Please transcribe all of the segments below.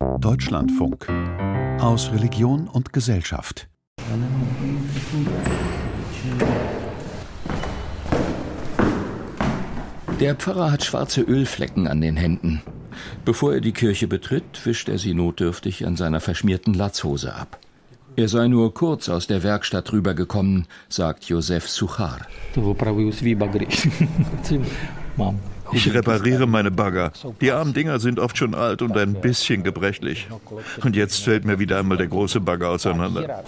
Deutschlandfunk aus Religion und Gesellschaft. Der Pfarrer hat schwarze Ölflecken an den Händen. Bevor er die Kirche betritt, wischt er sie notdürftig an seiner verschmierten Latzhose ab. Er sei nur kurz aus der Werkstatt rübergekommen, sagt Josef Suchar. Ich repariere meine Bagger. Die armen Dinger sind oft schon alt und ein bisschen gebrechlich. Und jetzt fällt mir wieder einmal der große Bagger auseinander.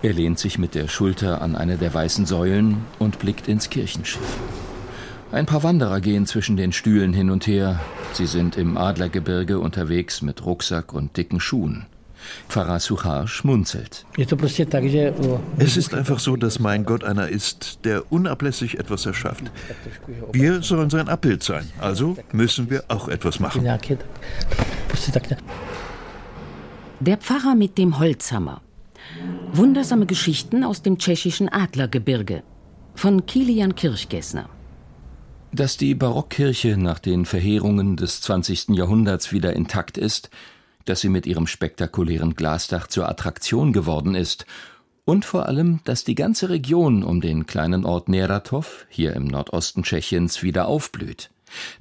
Er lehnt sich mit der Schulter an eine der weißen Säulen und blickt ins Kirchenschiff. Ein paar Wanderer gehen zwischen den Stühlen hin und her. Sie sind im Adlergebirge unterwegs mit Rucksack und dicken Schuhen. Pfarrer Suchar schmunzelt. Es ist einfach so, dass mein Gott einer ist, der unablässig etwas erschafft. Wir sollen sein Abbild sein, also müssen wir auch etwas machen. Der Pfarrer mit dem Holzhammer. Wundersame Geschichten aus dem tschechischen Adlergebirge von Kilian Kirchgessner. Dass die Barockkirche nach den Verheerungen des 20. Jahrhunderts wieder intakt ist, dass sie mit ihrem spektakulären Glasdach zur Attraktion geworden ist und vor allem, dass die ganze Region um den kleinen Ort Neratov, hier im Nordosten Tschechiens, wieder aufblüht.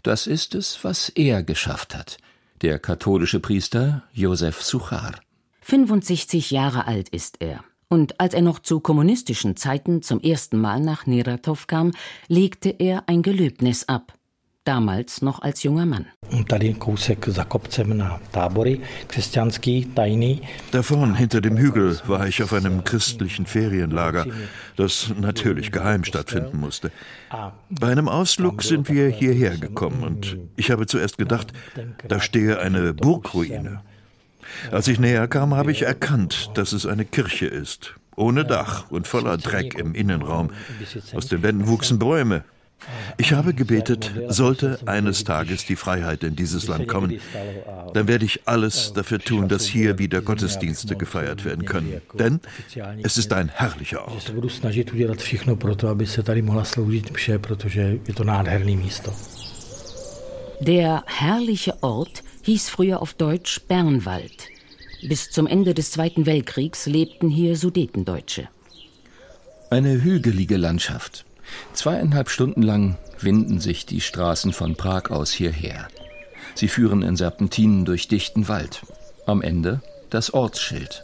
Das ist es, was er geschafft hat, der katholische Priester Josef Suchar. 65 Jahre alt ist er. Und als er noch zu kommunistischen Zeiten zum ersten Mal nach Neratov kam, legte er ein Gelöbnis ab damals noch als junger Mann. Da vorne hinter dem Hügel war ich auf einem christlichen Ferienlager, das natürlich geheim stattfinden musste. Bei einem Ausflug sind wir hierher gekommen und ich habe zuerst gedacht, da stehe eine Burgruine. Als ich näher kam, habe ich erkannt, dass es eine Kirche ist, ohne Dach und voller Dreck im Innenraum. Aus den Wänden wuchsen Bäume, ich habe gebetet, sollte eines Tages die Freiheit in dieses Land kommen, dann werde ich alles dafür tun, dass hier wieder Gottesdienste gefeiert werden können. Denn es ist ein herrlicher Ort. Der herrliche Ort hieß früher auf Deutsch Bernwald. Bis zum Ende des Zweiten Weltkriegs lebten hier Sudetendeutsche. Eine hügelige Landschaft, Zweieinhalb Stunden lang winden sich die Straßen von Prag aus hierher. Sie führen in Serpentinen durch dichten Wald. Am Ende das Ortsschild.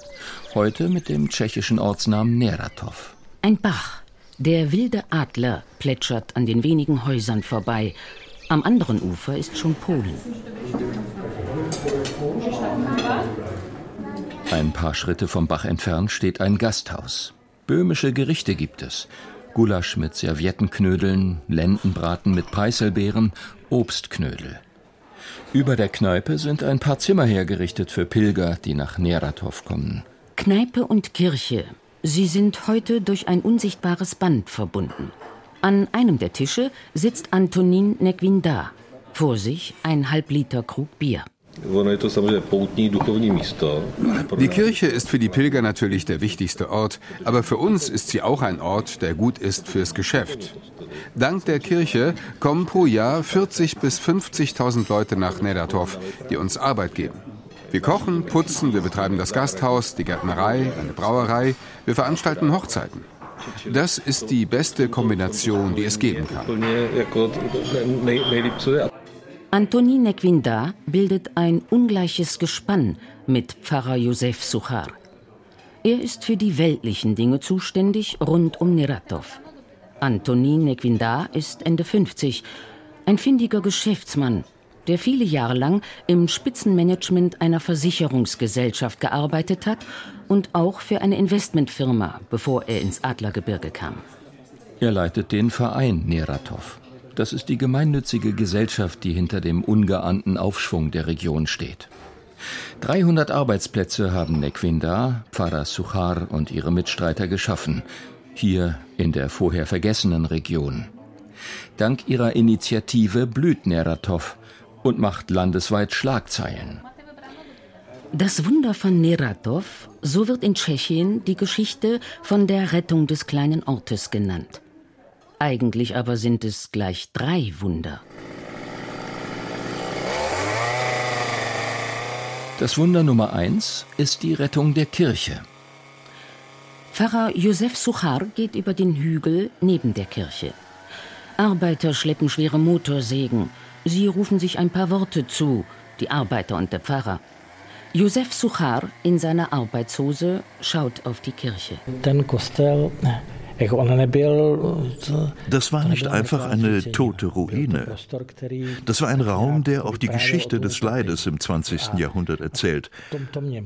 Heute mit dem tschechischen Ortsnamen Neratov. Ein Bach. Der wilde Adler plätschert an den wenigen Häusern vorbei. Am anderen Ufer ist schon Polen. Ein paar Schritte vom Bach entfernt steht ein Gasthaus. Böhmische Gerichte gibt es. Gulasch mit Serviettenknödeln, Lendenbraten mit Preiselbeeren, Obstknödel. Über der Kneipe sind ein paar Zimmer hergerichtet für Pilger, die nach Neratov kommen. Kneipe und Kirche. Sie sind heute durch ein unsichtbares Band verbunden. An einem der Tische sitzt Antonin Nequinda. Vor sich ein Halbliter Krug Bier. Die Kirche ist für die Pilger natürlich der wichtigste Ort, aber für uns ist sie auch ein Ort, der gut ist fürs Geschäft. Dank der Kirche kommen pro Jahr 40 bis 50.000 Leute nach Nedatov, die uns Arbeit geben. Wir kochen, putzen, wir betreiben das Gasthaus, die Gärtnerei, eine Brauerei, wir veranstalten Hochzeiten. Das ist die beste Kombination, die es geben kann. Antoni Nequinda bildet ein ungleiches Gespann mit Pfarrer Josef Suchar. Er ist für die weltlichen Dinge zuständig rund um Neratov. Antonin Nequinda ist Ende 50, ein findiger Geschäftsmann, der viele Jahre lang im Spitzenmanagement einer Versicherungsgesellschaft gearbeitet hat und auch für eine Investmentfirma, bevor er ins Adlergebirge kam. Er leitet den Verein Neratov. Das ist die gemeinnützige Gesellschaft, die hinter dem ungeahnten Aufschwung der Region steht. 300 Arbeitsplätze haben Nequinda, Pfarrer Suchar und ihre Mitstreiter geschaffen, hier in der vorher vergessenen Region. Dank ihrer Initiative blüht Neratov und macht landesweit Schlagzeilen. Das Wunder von Neratov, so wird in Tschechien die Geschichte von der Rettung des kleinen Ortes genannt. Eigentlich aber sind es gleich drei Wunder. Das Wunder Nummer eins ist die Rettung der Kirche. Pfarrer Josef Suchar geht über den Hügel neben der Kirche. Arbeiter schleppen schwere Motorsägen. Sie rufen sich ein paar Worte zu, die Arbeiter und der Pfarrer. Josef Suchar in seiner Arbeitshose schaut auf die Kirche. Den Kostel das war nicht einfach eine tote Ruine. Das war ein Raum, der auch die Geschichte des Leides im 20. Jahrhundert erzählt.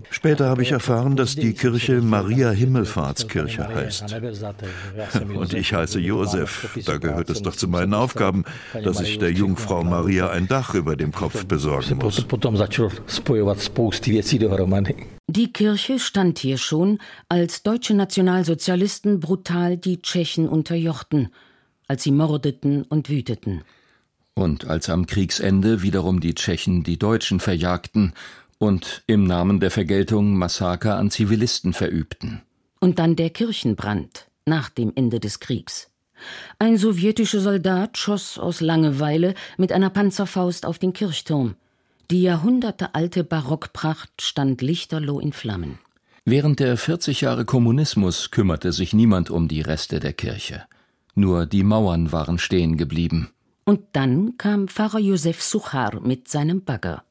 Später habe ich erfahren, dass die Kirche Maria Himmelfahrtskirche heißt. Und ich heiße Josef. Da gehört es doch zu meinen Aufgaben, dass ich der Jungfrau Maria ein Dach über dem Kopf besorgen muss. Die Kirche stand hier schon, als deutsche Nationalsozialisten brutal die Tschechen unterjochten, als sie mordeten und wüteten. Und als am Kriegsende wiederum die Tschechen die Deutschen verjagten und im Namen der Vergeltung Massaker an Zivilisten verübten. Und dann der Kirchenbrand nach dem Ende des Kriegs. Ein sowjetischer Soldat schoss aus Langeweile mit einer Panzerfaust auf den Kirchturm. Die jahrhundertealte Barockpracht stand lichterloh in Flammen. Während der 40 Jahre Kommunismus kümmerte sich niemand um die Reste der Kirche. Nur die Mauern waren stehen geblieben. Und dann kam Pfarrer Josef Suchar mit seinem Bagger.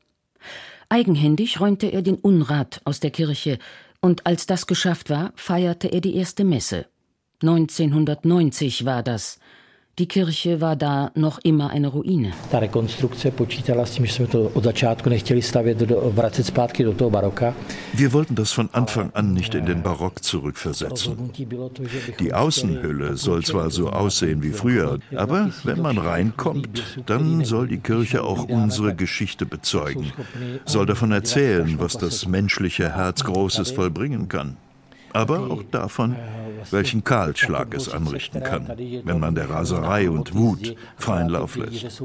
Eigenhändig räumte er den Unrat aus der Kirche, und als das geschafft war, feierte er die erste Messe. 1990 war das. Die Kirche war da noch immer eine Ruine. Wir wollten das von Anfang an nicht in den Barock zurückversetzen. Die Außenhülle soll zwar so aussehen wie früher, aber wenn man reinkommt, dann soll die Kirche auch unsere Geschichte bezeugen, soll davon erzählen, was das menschliche Herz Großes vollbringen kann aber auch davon, welchen Kahlschlag es anrichten kann, wenn man der Raserei und Wut freien Lauf lässt.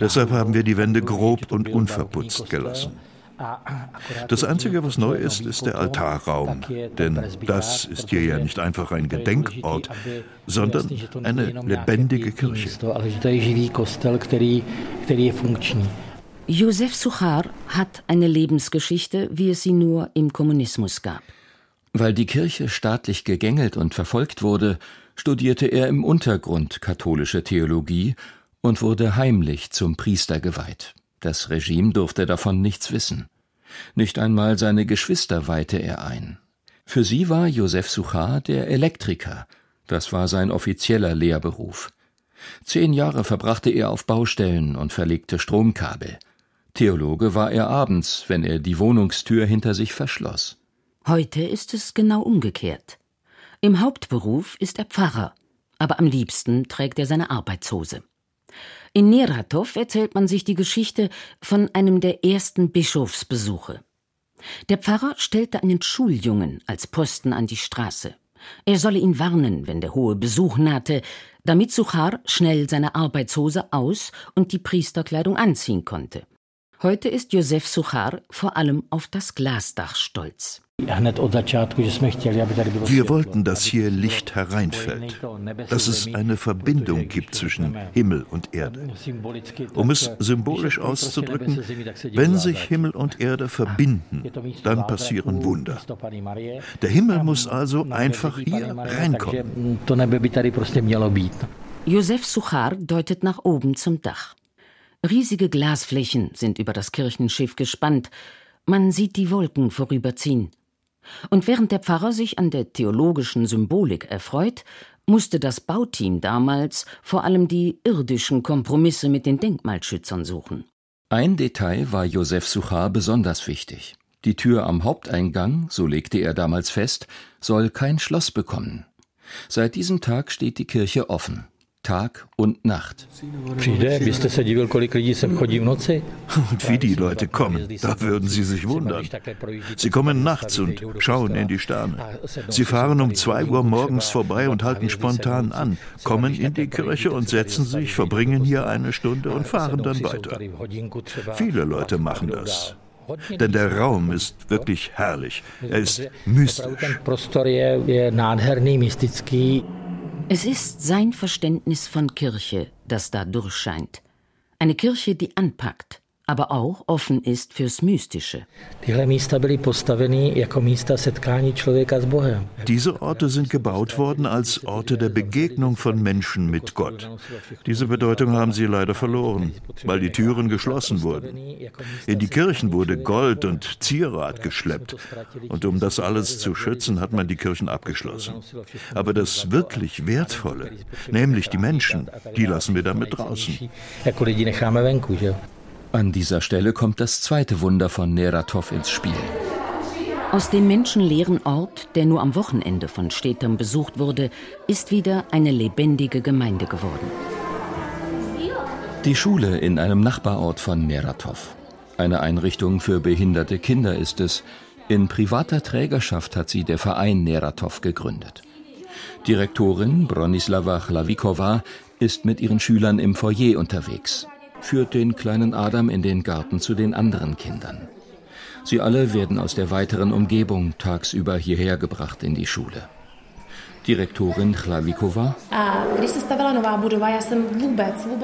Deshalb haben wir die Wände grob und unverputzt gelassen. Das Einzige, was neu ist, ist der Altarraum, denn das ist hier ja nicht einfach ein Gedenkort, sondern eine lebendige Kirche. Josef Suchar hat eine Lebensgeschichte, wie es sie nur im Kommunismus gab. Weil die Kirche staatlich gegängelt und verfolgt wurde, studierte er im Untergrund katholische Theologie und wurde heimlich zum Priester geweiht. Das Regime durfte davon nichts wissen. Nicht einmal seine Geschwister weihte er ein. Für sie war Josef Suchar der Elektriker, das war sein offizieller Lehrberuf. Zehn Jahre verbrachte er auf Baustellen und verlegte Stromkabel. Theologe war er abends, wenn er die Wohnungstür hinter sich verschloss. Heute ist es genau umgekehrt. Im Hauptberuf ist er Pfarrer, aber am liebsten trägt er seine Arbeitshose. In Neratow erzählt man sich die Geschichte von einem der ersten Bischofsbesuche. Der Pfarrer stellte einen Schuljungen als Posten an die Straße. Er solle ihn warnen, wenn der hohe Besuch nahte, damit Suchar schnell seine Arbeitshose aus und die Priesterkleidung anziehen konnte. Heute ist Josef Suchar vor allem auf das Glasdach stolz. Wir wollten, dass hier Licht hereinfällt, dass es eine Verbindung gibt zwischen Himmel und Erde. Um es symbolisch auszudrücken, wenn sich Himmel und Erde verbinden, dann passieren Wunder. Der Himmel muss also einfach hier reinkommen. Josef Suchar deutet nach oben zum Dach. Riesige Glasflächen sind über das Kirchenschiff gespannt. Man sieht die Wolken vorüberziehen. Und während der Pfarrer sich an der theologischen Symbolik erfreut, musste das Bauteam damals vor allem die irdischen Kompromisse mit den Denkmalschützern suchen. Ein Detail war Josef Suchar besonders wichtig. Die Tür am Haupteingang, so legte er damals fest, soll kein Schloss bekommen. Seit diesem Tag steht die Kirche offen. Tag und Nacht. Und wie die Leute kommen, da würden Sie sich wundern. Sie kommen nachts und schauen in die Sterne. Sie fahren um zwei Uhr morgens vorbei und halten spontan an, kommen in die Kirche und setzen sich, verbringen hier eine Stunde und fahren dann weiter. Viele Leute machen das. Denn der Raum ist wirklich herrlich. Er ist mystisch. Es ist sein Verständnis von Kirche, das da durchscheint. Eine Kirche, die anpackt, aber auch offen ist fürs Mystische. Diese Orte sind gebaut worden als Orte der Begegnung von Menschen mit Gott. Diese Bedeutung haben sie leider verloren, weil die Türen geschlossen wurden. In die Kirchen wurde Gold und Zierat geschleppt. Und um das alles zu schützen, hat man die Kirchen abgeschlossen. Aber das wirklich Wertvolle, nämlich die Menschen, die lassen wir damit draußen. An dieser Stelle kommt das zweite Wunder von Neratov ins Spiel. Aus dem menschenleeren Ort, der nur am Wochenende von Städtern besucht wurde, ist wieder eine lebendige Gemeinde geworden. Die Schule in einem Nachbarort von Neratov. Eine Einrichtung für behinderte Kinder ist es. In privater Trägerschaft hat sie der Verein Neratov gegründet. Direktorin Bronislava Chlavikova ist mit ihren Schülern im Foyer unterwegs führt den kleinen Adam in den Garten zu den anderen Kindern. Sie alle werden aus der weiteren Umgebung tagsüber hierher gebracht in die Schule. Direktorin Chlavikova.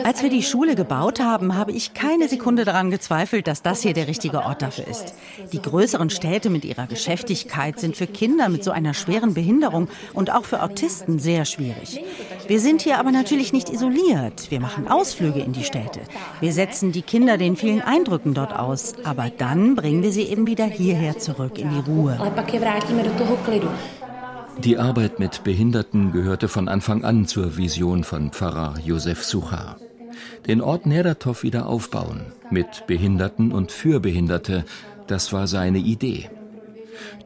Als wir die Schule gebaut haben, habe ich keine Sekunde daran gezweifelt, dass das hier der richtige Ort dafür ist. Die größeren Städte mit ihrer Geschäftigkeit sind für Kinder mit so einer schweren Behinderung und auch für Autisten sehr schwierig. Wir sind hier aber natürlich nicht isoliert. Wir machen Ausflüge in die Städte. Wir setzen die Kinder den vielen Eindrücken dort aus. Aber dann bringen wir sie eben wieder hierher zurück in die Ruhe. Die Arbeit mit Behinderten gehörte von Anfang an zur Vision von Pfarrer Josef Suchar. Den Ort Neratov wieder aufbauen, mit Behinderten und für Behinderte, das war seine Idee.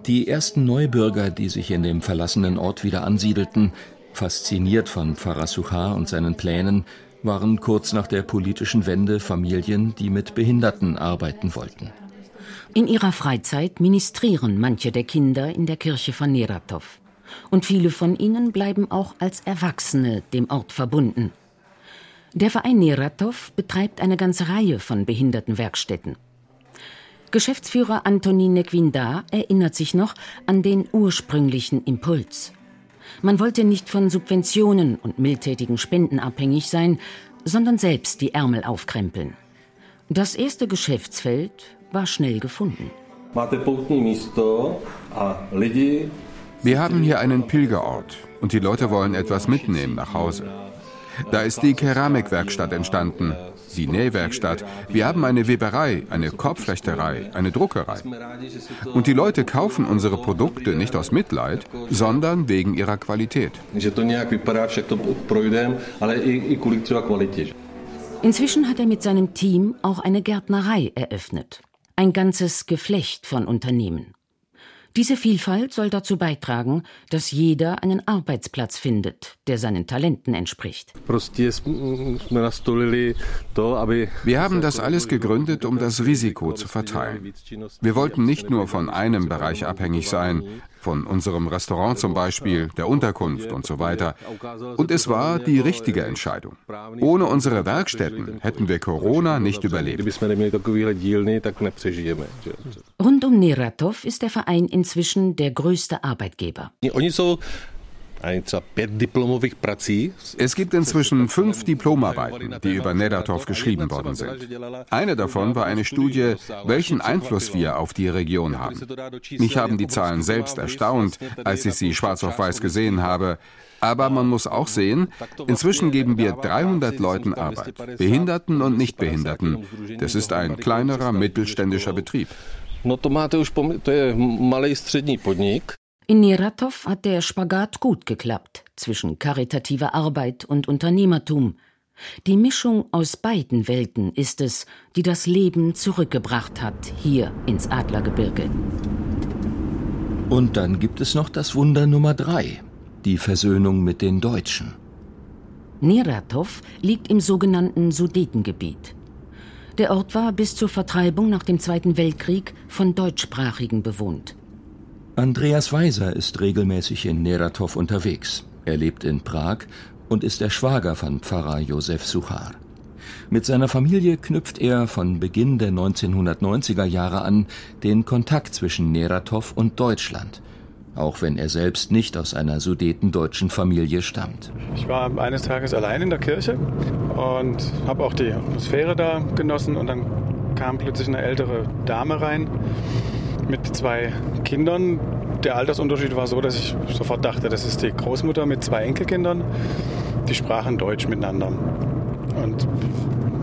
Die ersten Neubürger, die sich in dem verlassenen Ort wieder ansiedelten, fasziniert von Pfarrer Suchar und seinen Plänen, waren kurz nach der politischen Wende Familien, die mit Behinderten arbeiten wollten. In ihrer Freizeit ministrieren manche der Kinder in der Kirche von Neratov und viele von ihnen bleiben auch als Erwachsene dem Ort verbunden. Der Verein Neratov betreibt eine ganze Reihe von Behindertenwerkstätten. Geschäftsführer Antonin Nequinda erinnert sich noch an den ursprünglichen Impuls. Man wollte nicht von Subventionen und mildtätigen Spenden abhängig sein, sondern selbst die Ärmel aufkrempeln. Das erste Geschäftsfeld war schnell gefunden. Wir haben hier einen Pilgerort und die Leute wollen etwas mitnehmen nach Hause. Da ist die Keramikwerkstatt entstanden, die Nähwerkstatt. Wir haben eine Weberei, eine Korbflechterei, eine Druckerei. Und die Leute kaufen unsere Produkte nicht aus Mitleid, sondern wegen ihrer Qualität. Inzwischen hat er mit seinem Team auch eine Gärtnerei eröffnet. Ein ganzes Geflecht von Unternehmen. Diese Vielfalt soll dazu beitragen, dass jeder einen Arbeitsplatz findet, der seinen Talenten entspricht. Wir haben das alles gegründet, um das Risiko zu verteilen. Wir wollten nicht nur von einem Bereich abhängig sein, von unserem Restaurant zum Beispiel, der Unterkunft und so weiter. Und es war die richtige Entscheidung. Ohne unsere Werkstätten hätten wir Corona nicht überlebt. Rund um Neratov ist der Verein inzwischen der größte Arbeitgeber. Es gibt inzwischen fünf Diplomarbeiten, die über Nedatov geschrieben worden sind. Eine davon war eine Studie, welchen Einfluss wir auf die Region haben. Mich haben die Zahlen selbst erstaunt, als ich sie schwarz auf weiß gesehen habe. Aber man muss auch sehen, inzwischen geben wir 300 Leuten Arbeit, Behinderten und Nichtbehinderten. Das ist ein kleinerer mittelständischer Betrieb. No to máte už to je malý střední podnik. In Neratov hat der Spagat gut geklappt zwischen karitativer Arbeit und Unternehmertum. Die Mischung aus beiden Welten ist es, die das Leben zurückgebracht hat hier ins Adlergebirge. Und dann gibt es noch das Wunder Nummer drei, die Versöhnung mit den Deutschen. Neratov liegt im sogenannten Sudetengebiet. Der Ort war bis zur Vertreibung nach dem Zweiten Weltkrieg von Deutschsprachigen bewohnt. Andreas Weiser ist regelmäßig in Neratov unterwegs. Er lebt in Prag und ist der Schwager von Pfarrer Josef Suchar. Mit seiner Familie knüpft er von Beginn der 1990er Jahre an den Kontakt zwischen Neratov und Deutschland, auch wenn er selbst nicht aus einer sudetendeutschen Familie stammt. Ich war eines Tages allein in der Kirche und habe auch die Atmosphäre da genossen und dann kam plötzlich eine ältere Dame rein mit zwei Kindern. Der Altersunterschied war so, dass ich sofort dachte, das ist die Großmutter mit zwei Enkelkindern. Die sprachen Deutsch miteinander. Und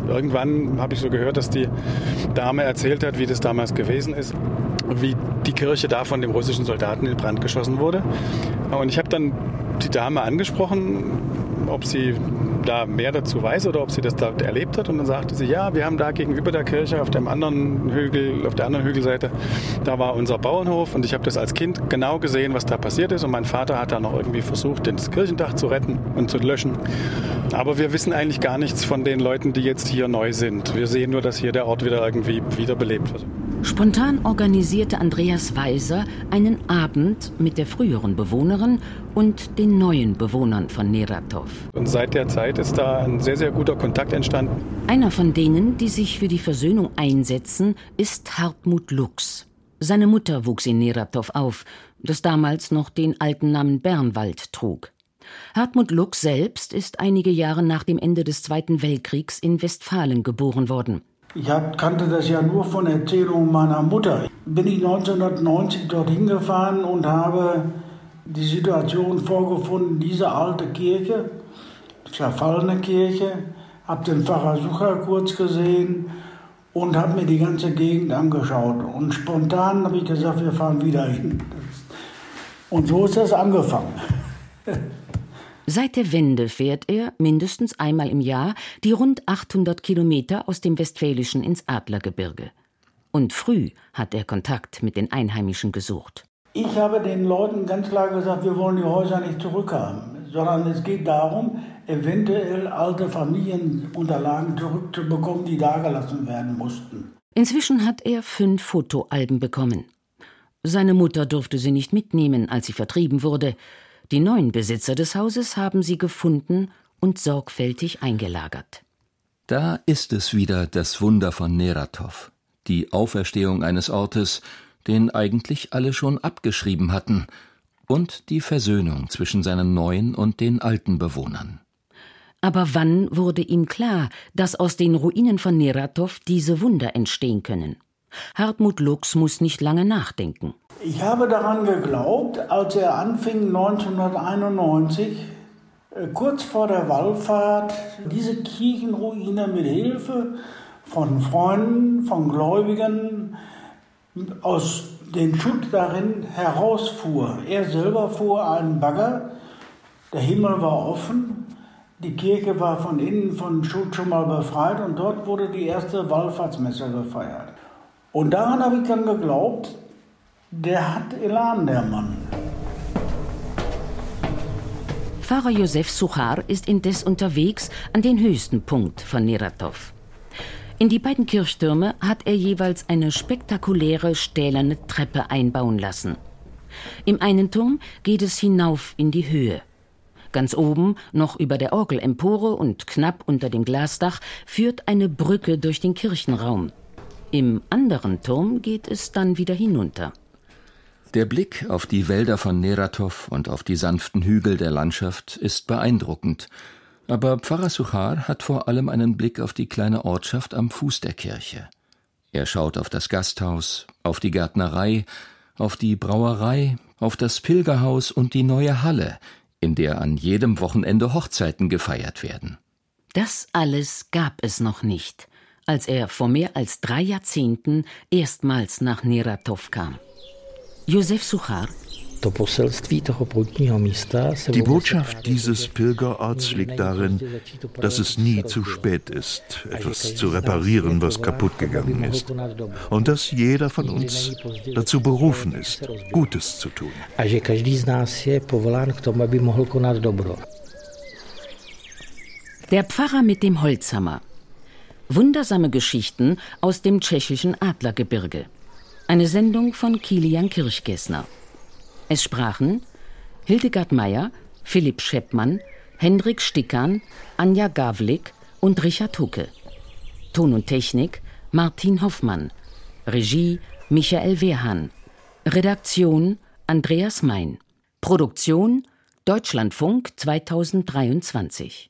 irgendwann habe ich so gehört, dass die Dame erzählt hat, wie das damals gewesen ist, wie die Kirche da von dem russischen Soldaten in Brand geschossen wurde. Und ich habe dann die Dame angesprochen, ob sie da mehr dazu weiß oder ob sie das dort erlebt hat. Und dann sagte sie, ja, wir haben da gegenüber der Kirche auf dem anderen Hügel, auf der anderen Hügelseite, da war unser Bauernhof und ich habe das als Kind genau gesehen, was da passiert ist. Und mein Vater hat da noch irgendwie versucht, das Kirchendach zu retten und zu löschen. Aber wir wissen eigentlich gar nichts von den Leuten, die jetzt hier neu sind. Wir sehen nur, dass hier der Ort wieder irgendwie wiederbelebt wird. Spontan organisierte Andreas Weiser einen Abend mit der früheren Bewohnerin und den neuen Bewohnern von Neratov. Und seit der Zeit ist da ein sehr, sehr guter Kontakt entstanden. Einer von denen, die sich für die Versöhnung einsetzen, ist Hartmut Lux. Seine Mutter wuchs in Neratov auf, das damals noch den alten Namen Bernwald trug. Hartmut Lux selbst ist einige Jahre nach dem Ende des Zweiten Weltkriegs in Westfalen geboren worden. Ich kannte das ja nur von Erzählungen meiner Mutter. Bin ich 1990 dorthin gefahren und habe die Situation vorgefunden, diese alte Kirche, zerfallene Kirche, habe den Pfarrer Sucher kurz gesehen und habe mir die ganze Gegend angeschaut. Und spontan habe ich gesagt, wir fahren wieder hin. Und so ist das angefangen. Seit der Wende fährt er mindestens einmal im Jahr die rund 800 Kilometer aus dem Westfälischen ins Adlergebirge. Und früh hat er Kontakt mit den Einheimischen gesucht. Ich habe den Leuten ganz klar gesagt, wir wollen die Häuser nicht zurückhaben, sondern es geht darum, eventuell alte Familienunterlagen zurückzubekommen, die dagelassen werden mussten. Inzwischen hat er fünf Fotoalben bekommen. Seine Mutter durfte sie nicht mitnehmen, als sie vertrieben wurde. Die neuen Besitzer des Hauses haben sie gefunden und sorgfältig eingelagert. Da ist es wieder das Wunder von Neratov, die Auferstehung eines Ortes, den eigentlich alle schon abgeschrieben hatten, und die Versöhnung zwischen seinen neuen und den alten Bewohnern. Aber wann wurde ihm klar, dass aus den Ruinen von Neratov diese Wunder entstehen können? Hartmut Lux muss nicht lange nachdenken. Ich habe daran geglaubt, als er anfing 1991, äh, kurz vor der Wallfahrt, diese Kirchenruine mit Hilfe von Freunden, von Gläubigen aus dem Schutt darin herausfuhr. Er selber fuhr einen Bagger, der Himmel war offen, die Kirche war von innen von Schutt schon mal befreit und dort wurde die erste Wallfahrtsmesse gefeiert. Und daran habe ich dann geglaubt, der hat Elan, der Mann. Pfarrer Josef Suchar ist indes unterwegs an den höchsten Punkt von Neratov. In die beiden Kirchtürme hat er jeweils eine spektakuläre stählerne Treppe einbauen lassen. Im einen Turm geht es hinauf in die Höhe. Ganz oben, noch über der Orgelempore und knapp unter dem Glasdach, führt eine Brücke durch den Kirchenraum. Im anderen Turm geht es dann wieder hinunter. Der Blick auf die Wälder von Neratov und auf die sanften Hügel der Landschaft ist beeindruckend. Aber Pfarrer Suchar hat vor allem einen Blick auf die kleine Ortschaft am Fuß der Kirche. Er schaut auf das Gasthaus, auf die Gärtnerei, auf die Brauerei, auf das Pilgerhaus und die neue Halle, in der an jedem Wochenende Hochzeiten gefeiert werden. Das alles gab es noch nicht, als er vor mehr als drei Jahrzehnten erstmals nach Neratov kam. Josef Suchar. Die Botschaft dieses Pilgerorts liegt darin, dass es nie zu spät ist, etwas zu reparieren, was kaputt gegangen ist. Und dass jeder von uns dazu berufen ist, Gutes zu tun. Der Pfarrer mit dem Holzhammer. Wundersame Geschichten aus dem tschechischen Adlergebirge. Eine Sendung von Kilian Kirchgessner. Es sprachen Hildegard Meyer, Philipp Scheppmann, Hendrik Stickern, Anja Gavlik und Richard Hucke. Ton und Technik Martin Hoffmann. Regie Michael Wehrhahn. Redaktion Andreas Mein. Produktion Deutschlandfunk 2023.